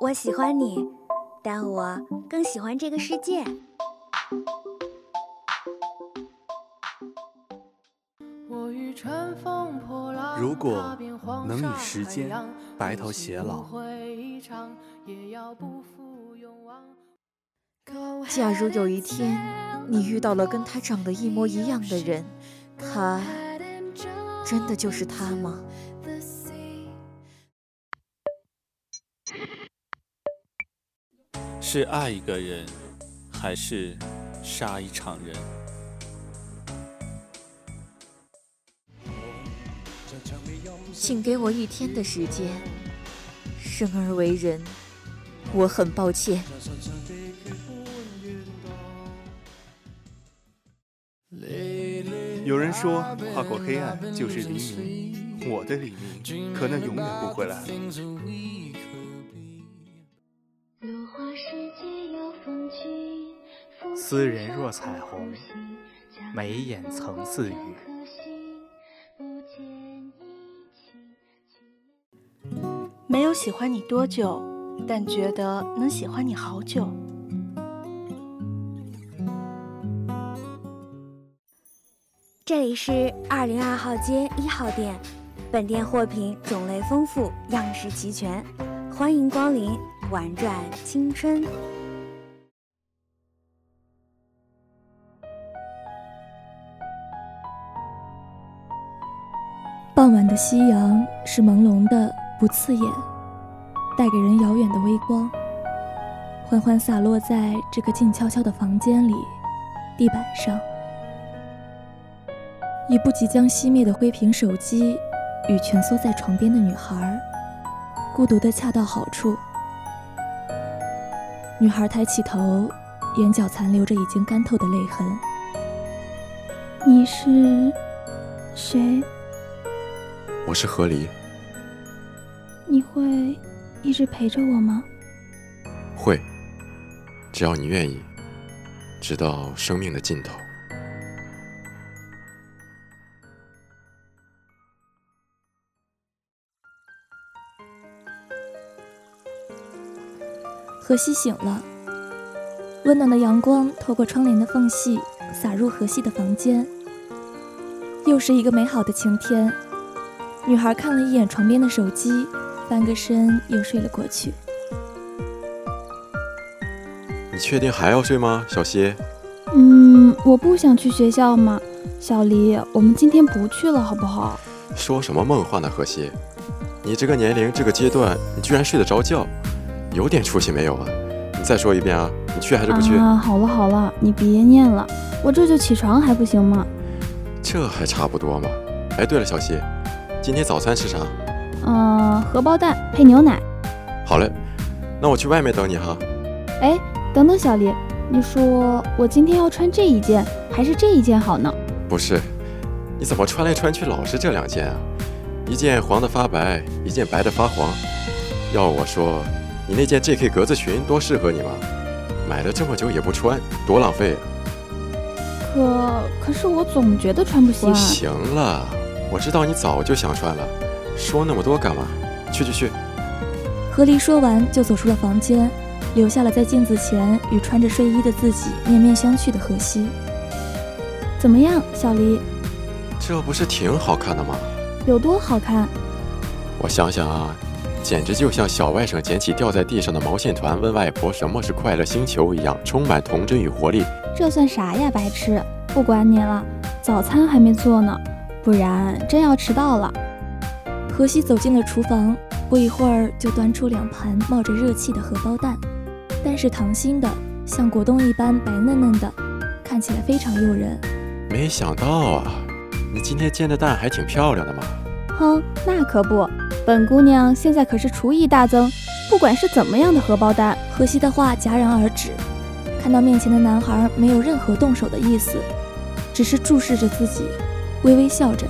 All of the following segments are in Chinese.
我喜欢你，但我更喜欢这个世界。如果能与时间白头偕老，假如有一天你遇到了跟他长得一模一样的人，他真的就是他吗？是爱一个人，还是杀一场人？请给我一天的时间。生而为人，我很抱歉。有人说，跨过黑暗就是黎明。我的黎明，可能永远不会来。斯人若彩虹，眉眼曾似雨。没有喜欢你多久，但觉得能喜欢你好久。这里是二零二号街一号店，本店货品种类丰富，样式齐全，欢迎光临，玩转青春。傍晚的夕阳是朦胧的。不刺眼，带给人遥远的微光，缓缓洒落在这个静悄悄的房间里，地板上。一部即将熄灭的灰屏手机，与蜷缩在床边的女孩，孤独的恰到好处。女孩抬起头，眼角残留着已经干透的泪痕。你是谁？我是何离。你会一直陪着我吗？会，只要你愿意，直到生命的尽头。荷西醒了，温暖的阳光透过窗帘的缝隙洒入荷西的房间。又是一个美好的晴天。女孩看了一眼床边的手机。翻个身又睡了过去。你确定还要睡吗，小希？嗯，我不想去学校嘛。小黎，我们今天不去了，好不好？说什么梦话呢，荷西？你这个年龄，这个阶段，你居然睡得着觉，有点出息没有啊？你再说一遍啊，你去还是不去？啊，好了好了，你别念了，我这就起床还不行吗？这还差不多嘛。哎，对了，小希，今天早餐吃啥？嗯，荷包蛋配牛奶。好嘞，那我去外面等你哈。哎，等等，小黎，你说我今天要穿这一件还是这一件好呢？不是，你怎么穿来穿去老是这两件啊？一件黄的发白，一件白的发黄。要我说，你那件 JK 格子裙多适合你嘛，买了这么久也不穿，多浪费啊。可可是我总觉得穿不习惯。行了，我知道你早就想穿了。说那么多干嘛？去去去！何离说完就走出了房间，留下了在镜子前与穿着睡衣的自己面面相觑的荷西。怎么样，小黎？这不是挺好看的吗？有多好看？我想想啊，简直就像小外甥捡起掉在地上的毛线团，问外婆什么是快乐星球一样，充满童真与活力。这算啥呀，白痴！不管你了，早餐还没做呢，不然真要迟到了。荷西走进了厨房，不一会儿就端出两盘冒着热气的荷包蛋，蛋是溏心的，像果冻一般白嫩嫩的，看起来非常诱人。没想到啊，你今天煎的蛋还挺漂亮的嘛。哼，那可不，本姑娘现在可是厨艺大增，不管是怎么样的荷包蛋。荷西的话戛然而止，看到面前的男孩没有任何动手的意思，只是注视着自己，微微笑着。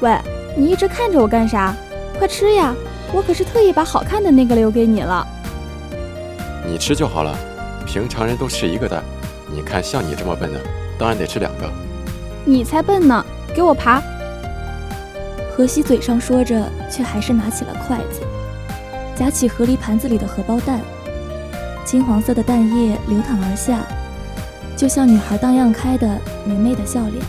喂。你一直看着我干啥？快吃呀！我可是特意把好看的那个留给你了。你吃就好了，平常人都吃一个蛋，你看像你这么笨的，当然得吃两个。你才笨呢！给我爬！荷西嘴上说着，却还是拿起了筷子。夹起河狸盘子里的荷包蛋，金黄色的蛋液流淌而下，就像女孩荡漾开的明媚的笑脸。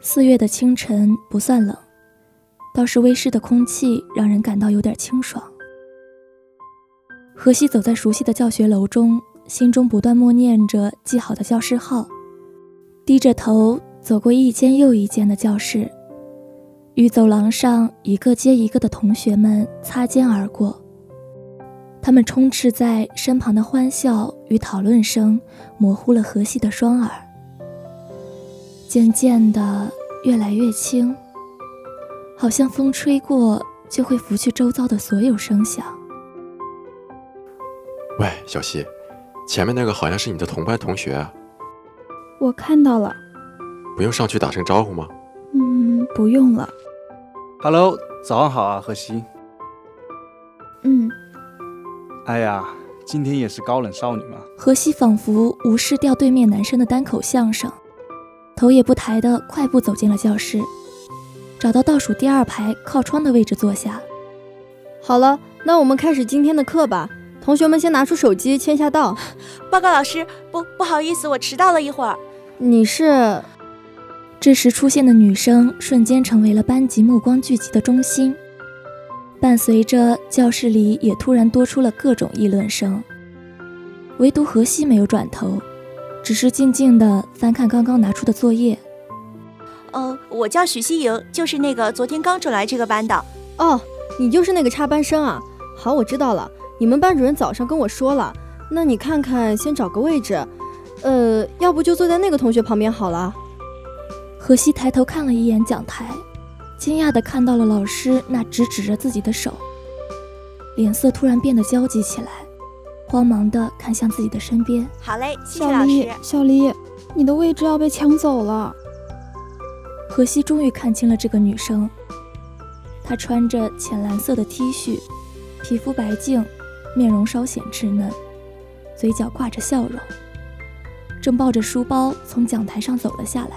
四月的清晨不算冷，倒是微湿的空气让人感到有点清爽。荷西走在熟悉的教学楼中。心中不断默念着记好的教室号，低着头走过一间又一间的教室，与走廊上一个接一个的同学们擦肩而过。他们充斥在身旁的欢笑与讨论声，模糊了荷西的双耳。渐渐的，越来越轻，好像风吹过就会拂去周遭的所有声响。喂，小西。前面那个好像是你的同班同学啊，我看到了，不用上去打声招呼吗？嗯，不用了。Hello，早上好啊，荷西。嗯。哎呀，今天也是高冷少女嘛。荷西仿佛无视掉对面男生的单口相声，头也不抬的快步走进了教室，找到倒数第二排靠窗的位置坐下。好了，那我们开始今天的课吧。同学们先拿出手机签下到。报告老师，不不好意思，我迟到了一会儿。你是？这时出现的女生瞬间成为了班级目光聚集的中心，伴随着教室里也突然多出了各种议论声。唯独荷西没有转头，只是静静地翻看刚刚拿出的作业。呃，我叫许希莹，就是那个昨天刚转来这个班的。哦，你就是那个插班生啊？好，我知道了。你们班主任早上跟我说了，那你看看，先找个位置，呃，要不就坐在那个同学旁边好了。荷西抬头看了一眼讲台，惊讶地看到了老师那直指着自己的手，脸色突然变得焦急起来，慌忙地看向自己的身边。好嘞，谢谢老师。小黎，你的位置要被抢走了。荷西终于看清了这个女生，她穿着浅蓝色的 T 恤，皮肤白净。面容稍显稚嫩，嘴角挂着笑容，正抱着书包从讲台上走了下来，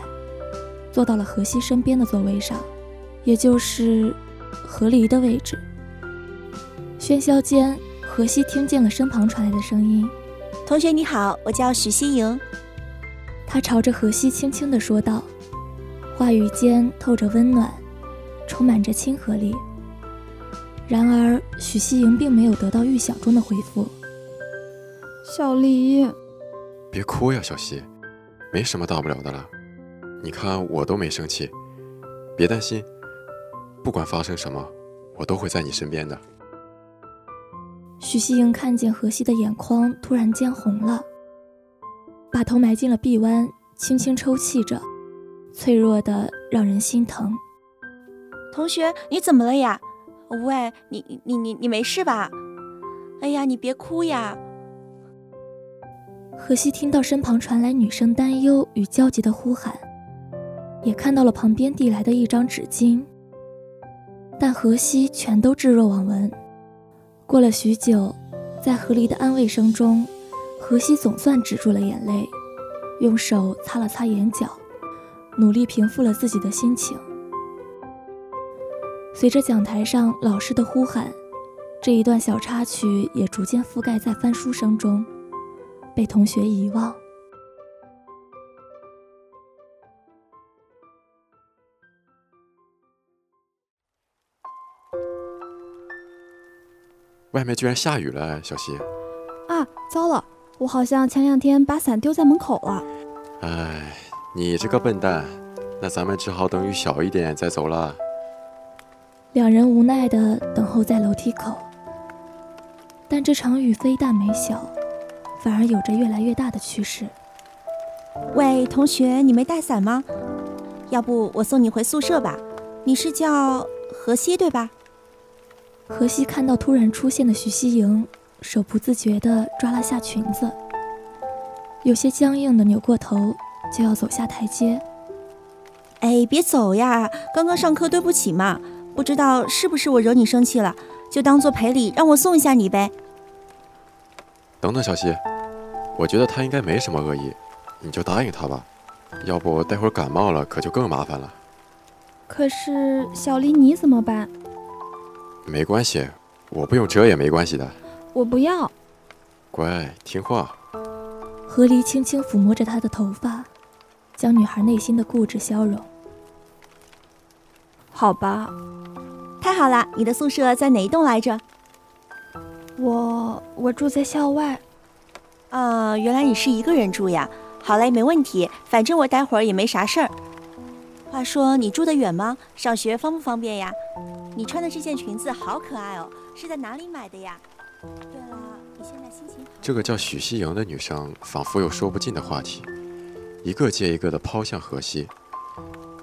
坐到了荷西身边的座位上，也就是何离的位置。喧嚣间，荷西听见了身旁传来的声音：“同学你好，我叫许希莹。”他朝着荷西轻轻地说道，话语间透着温暖，充满着亲和力。然而，许希莹并没有得到预想中的回复。小黎，别哭呀，小希，没什么大不了的了。你看我都没生气，别担心，不管发生什么，我都会在你身边的。许希莹看见荷西的眼眶突然间红了，把头埋进了臂弯，轻轻抽泣着，脆弱的让人心疼。同学，你怎么了呀？喂，你你你你没事吧？哎呀，你别哭呀！荷西听到身旁传来女生担忧与焦急的呼喊，也看到了旁边递来的一张纸巾，但荷西全都置若罔闻。过了许久，在何离的安慰声中，何西总算止住了眼泪，用手擦了擦眼角，努力平复了自己的心情。随着讲台上老师的呼喊，这一段小插曲也逐渐覆盖在翻书声中，被同学遗忘。外面居然下雨了，小溪！啊，糟了，我好像前两天把伞丢在门口了。哎，你这个笨蛋，那咱们只好等雨小一点再走了。两人无奈地等候在楼梯口，但这场雨非但没小，反而有着越来越大的趋势。喂，同学，你没带伞吗？要不我送你回宿舍吧。你是叫荷西对吧？荷西看到突然出现的徐熙莹，手不自觉地抓了下裙子，有些僵硬地扭过头，就要走下台阶。哎，别走呀！刚刚上课，对不起嘛。不知道是不是我惹你生气了，就当做赔礼，让我送一下你呗。等等，小溪，我觉得他应该没什么恶意，你就答应他吧，要不待会儿感冒了可就更麻烦了。可是小黎你怎么办？没关系，我不用遮也没关系的。我不要。乖，听话。何离轻轻抚摸着她的头发，将女孩内心的固执消融。好吧。太好了，你的宿舍在哪一栋来着？我我住在校外。啊，原来你是一个人住呀。好嘞，没问题，反正我待会儿也没啥事儿。话说你住得远吗？上学方不方便呀？你穿的这件裙子好可爱哦，是在哪里买的呀？对了，你现在心情……这个叫许西莹的女生仿佛有说不尽的话题，一个接一个的抛向荷西。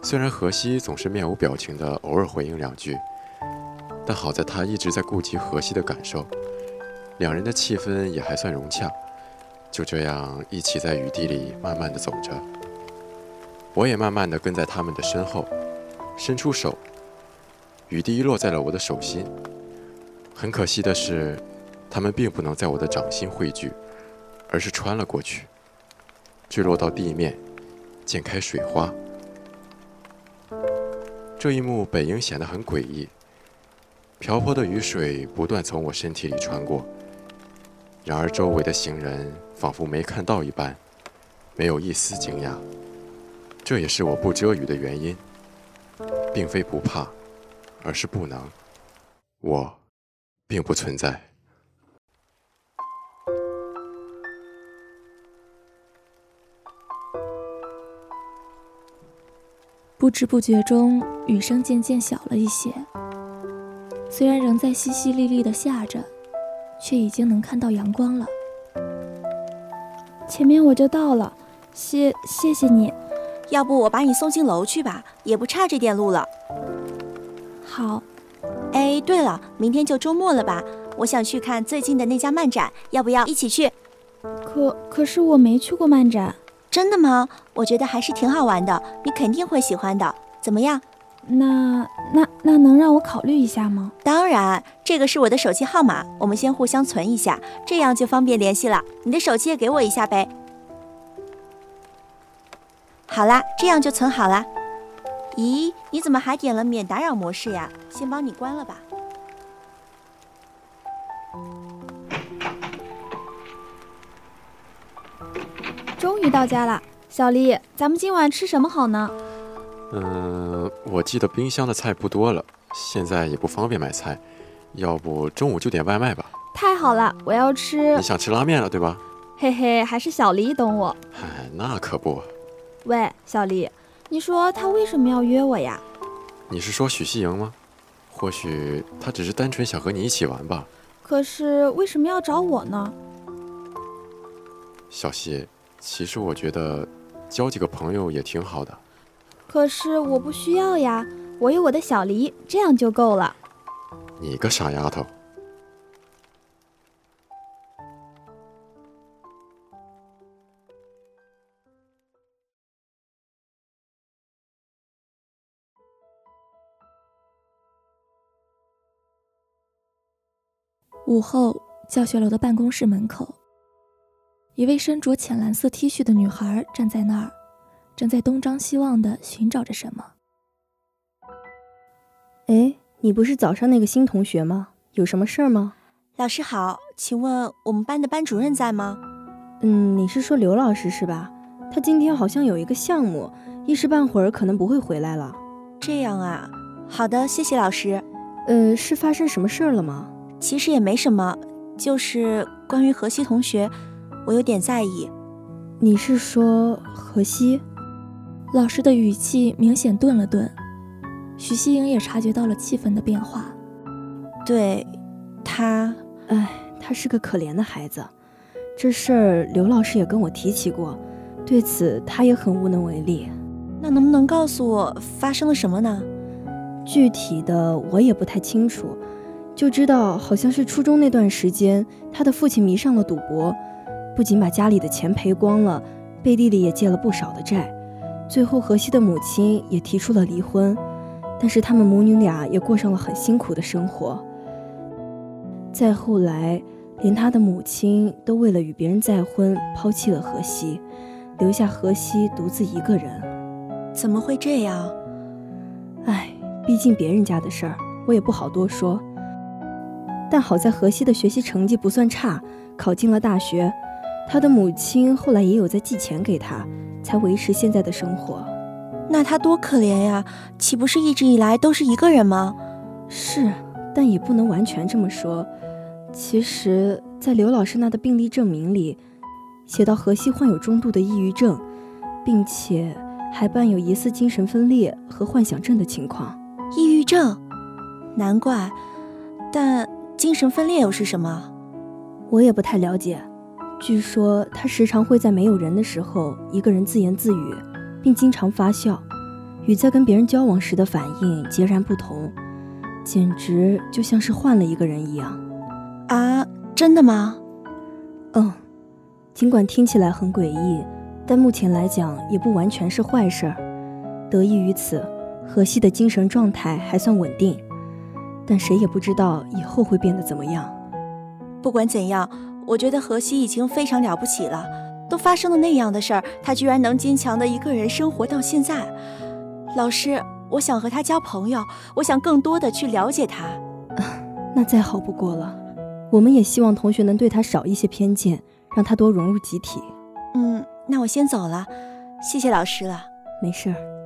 虽然荷西总是面无表情的偶尔回应两句，但好在她一直在顾及荷西的感受，两人的气氛也还算融洽。就这样一起在雨地里慢慢的走着，我也慢慢的跟在他们的身后，伸出手，雨滴落在了我的手心。很可惜的是，它们并不能在我的掌心汇聚，而是穿了过去，坠落到地面，溅开水花。这一幕本应显得很诡异，瓢泼的雨水不断从我身体里穿过。然而周围的行人仿佛没看到一般，没有一丝惊讶。这也是我不遮雨的原因，并非不怕，而是不能。我，并不存在。不知不觉中，雨声渐渐小了一些，虽然仍在淅淅沥沥的下着。却已经能看到阳光了。前面我就到了，谢谢谢你。要不我把你送进楼去吧，也不差这点路了。好。哎，对了，明天就周末了吧？我想去看最近的那家漫展，要不要一起去？可可是我没去过漫展。真的吗？我觉得还是挺好玩的，你肯定会喜欢的。怎么样？那那那能让我考虑一下吗？当然，这个是我的手机号码，我们先互相存一下，这样就方便联系了。你的手机也给我一下呗。好啦，这样就存好了。咦，你怎么还点了免打扰模式呀？先帮你关了吧。终于到家了，小丽，咱们今晚吃什么好呢？嗯，我记得冰箱的菜不多了，现在也不方便买菜，要不中午就点外卖吧。太好了，我要吃。你想吃拉面了，对吧？嘿嘿，还是小黎懂我。嗨，那可不。喂，小黎，你说他为什么要约我呀？你是说许西莹吗？或许他只是单纯想和你一起玩吧。可是为什么要找我呢？小希，其实我觉得交几个朋友也挺好的。可是我不需要呀，我有我的小黎，这样就够了。你个傻丫头！午后，教学楼的办公室门口，一位身着浅蓝色 T 恤的女孩站在那儿。正在东张西望地寻找着什么。哎，你不是早上那个新同学吗？有什么事儿吗？老师好，请问我们班的班主任在吗？嗯，你是说刘老师是吧？他今天好像有一个项目，一时半会儿可能不会回来了。这样啊，好的，谢谢老师。呃，是发生什么事儿了吗？其实也没什么，就是关于何西同学，我有点在意。你是说何西？老师的语气明显顿了顿，许西莹也察觉到了气氛的变化。对，他，哎，他是个可怜的孩子。这事儿刘老师也跟我提起过，对此他也很无能为力。那能不能告诉我发生了什么呢？具体的我也不太清楚，就知道好像是初中那段时间，他的父亲迷上了赌博，不仅把家里的钱赔光了，背地里也借了不少的债。最后，荷西的母亲也提出了离婚，但是他们母女俩也过上了很辛苦的生活。再后来，连他的母亲都为了与别人再婚，抛弃了荷西，留下荷西独自一个人。怎么会这样？唉，毕竟别人家的事儿，我也不好多说。但好在荷西的学习成绩不算差，考进了大学。他的母亲后来也有在寄钱给他，才维持现在的生活。那他多可怜呀！岂不是一直以来都是一个人吗？是，但也不能完全这么说。其实，在刘老师那的病历证明里，写到荷西患有中度的抑郁症，并且还伴有疑似精神分裂和幻想症的情况。抑郁症？难怪。但精神分裂又是什么？我也不太了解。据说他时常会在没有人的时候一个人自言自语，并经常发笑，与在跟别人交往时的反应截然不同，简直就像是换了一个人一样。啊，真的吗？嗯，尽管听起来很诡异，但目前来讲也不完全是坏事儿。得益于此，荷西的精神状态还算稳定，但谁也不知道以后会变得怎么样。不管怎样。我觉得荷西已经非常了不起了，都发生了那样的事儿，他居然能坚强的一个人生活到现在。老师，我想和他交朋友，我想更多的去了解他。那再好不过了。我们也希望同学能对他少一些偏见，让他多融入集体。嗯，那我先走了，谢谢老师了。没事儿。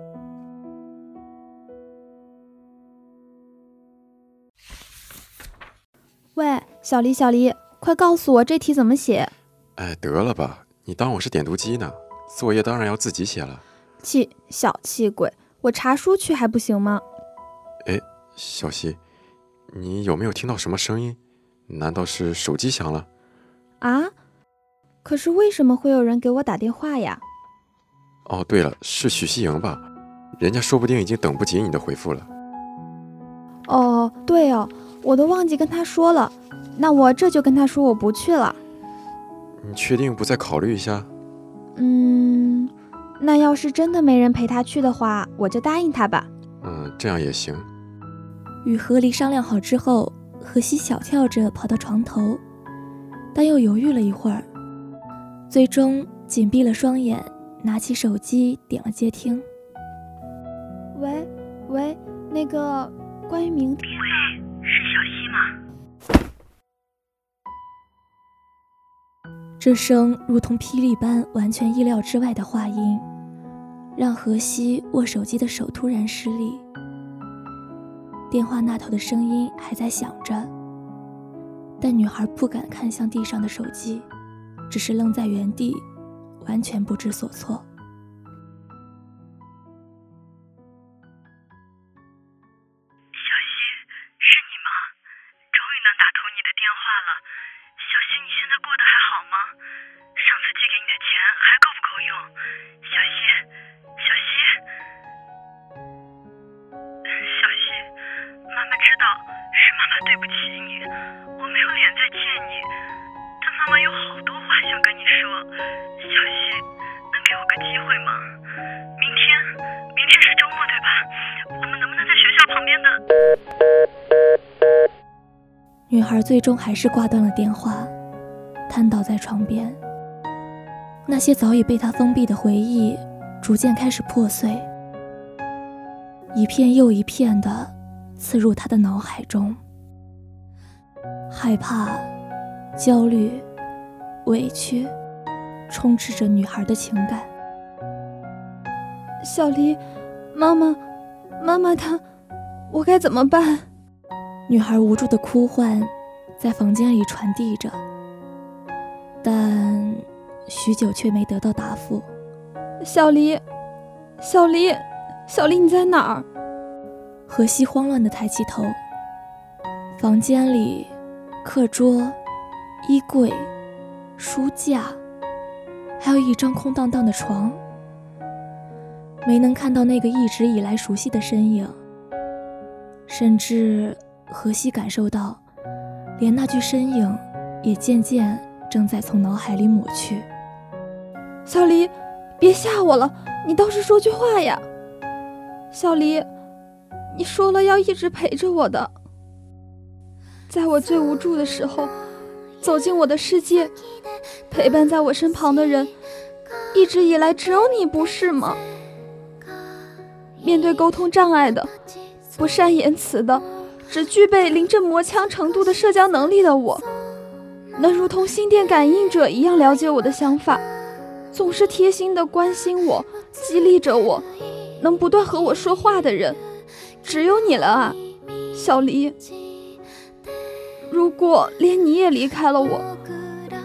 小黎，小黎。快告诉我这题怎么写！哎，得了吧，你当我是点读机呢？作业当然要自己写了。气小气鬼，我查书去还不行吗？哎，小溪，你有没有听到什么声音？难道是手机响了？啊？可是为什么会有人给我打电话呀？哦，对了，是许西莹吧？人家说不定已经等不及你的回复了。哦，对哦，我都忘记跟他说了。那我这就跟他说我不去了。你确定不再考虑一下？嗯，那要是真的没人陪他去的话，我就答应他吧。嗯，这样也行。与何离商量好之后，何西小跳着跑到床头，但又犹豫了一会儿，最终紧闭了双眼，拿起手机点了接听。喂喂，那个关于明天。这声如同霹雳般完全意料之外的话音，让荷西握手机的手突然失力。电话那头的声音还在响着，但女孩不敢看向地上的手机，只是愣在原地，完全不知所措。女孩最终还是挂断了电话，瘫倒在床边。那些早已被她封闭的回忆，逐渐开始破碎，一片又一片的刺入她的脑海中。害怕、焦虑、委屈，充斥着女孩的情感。小黎，妈妈，妈妈，她，我该怎么办？女孩无助的哭唤，在房间里传递着，但许久却没得到答复。小黎，小黎，小黎，你在哪儿？荷西慌乱的抬起头，房间里，课桌、衣柜、书架，还有一张空荡荡的床，没能看到那个一直以来熟悉的身影，甚至。荷西感受到，连那具身影也渐渐正在从脑海里抹去。小黎，别吓我了，你倒是说句话呀！小黎，你说了要一直陪着我的，在我最无助的时候，走进我的世界，陪伴在我身旁的人，一直以来只有你不是吗？面对沟通障碍的、不善言辞的、只具备临阵磨枪程度的社交能力的我，能如同心电感应者一样了解我的想法，总是贴心的关心我、激励着我，能不断和我说话的人，只有你了啊，小黎。如果连你也离开了我，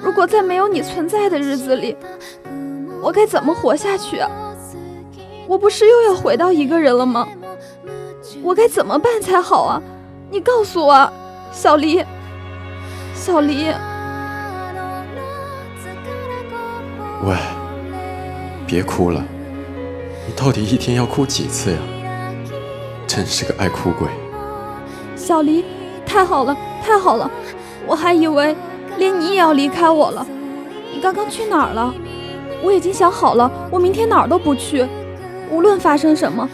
如果在没有你存在的日子里，我该怎么活下去啊？我不是又要回到一个人了吗？我该怎么办才好啊？你告诉我，小黎，小黎。喂，别哭了，你到底一天要哭几次呀？真是个爱哭鬼。小黎，太好了，太好了，我还以为连你也要离开我了。你刚刚去哪儿了？我已经想好了，我明天哪儿都不去。无论发生什么，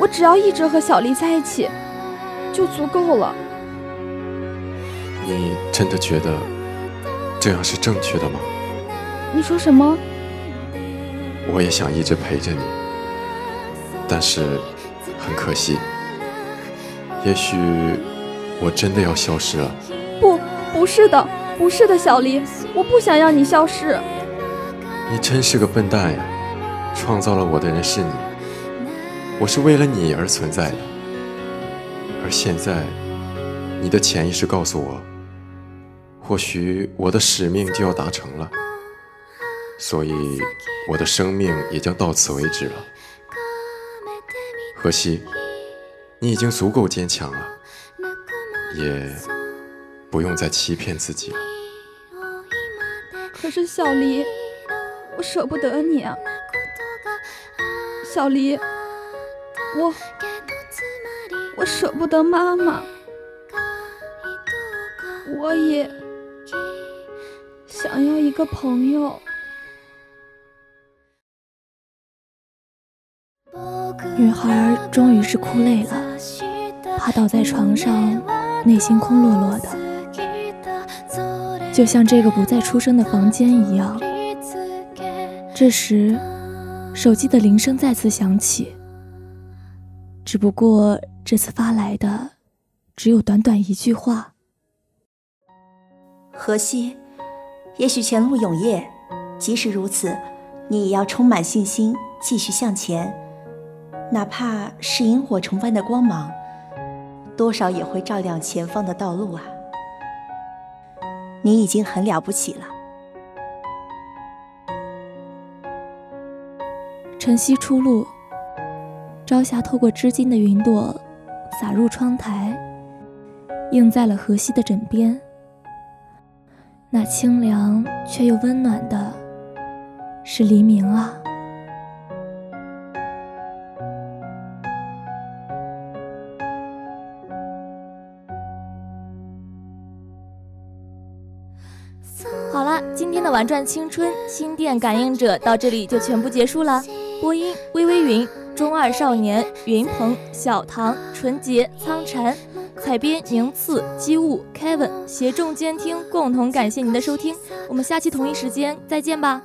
我只要一直和小黎在一起，就足够了。你真的觉得这样是正确的吗？你说什么？我也想一直陪着你，但是很可惜，也许我真的要消失了。不，不是的，不是的，小黎，我不想让你消失。你真是个笨蛋呀！创造了我的人是你，我是为了你而存在的。而现在，你的潜意识告诉我，或许我的使命就要达成了，所以我的生命也将到此为止了。荷西，你已经足够坚强了，也不用再欺骗自己了。可是小黎，我舍不得你啊。小黎，我我舍不得妈妈，我也想要一个朋友。女孩终于是哭累了，趴倒在床上，内心空落落的，就像这个不再出声的房间一样。这时。手机的铃声再次响起，只不过这次发来的只有短短一句话：“荷西，也许前路永夜，即使如此，你也要充满信心继续向前，哪怕是萤火虫般的光芒，多少也会照亮前方的道路啊！你已经很了不起了。”晨曦初露，朝霞透过织金的云朵洒入窗台，映在了荷西的枕边。那清凉却又温暖的，是黎明啊！好了，今天的玩转青春心电感应者到这里就全部结束了。播音：微微云、中二少年、云鹏、小唐、纯洁、苍蝉，彩边：宁次、机务、Kevin，协众监听，共同感谢您的收听，我们下期同一时间再见吧。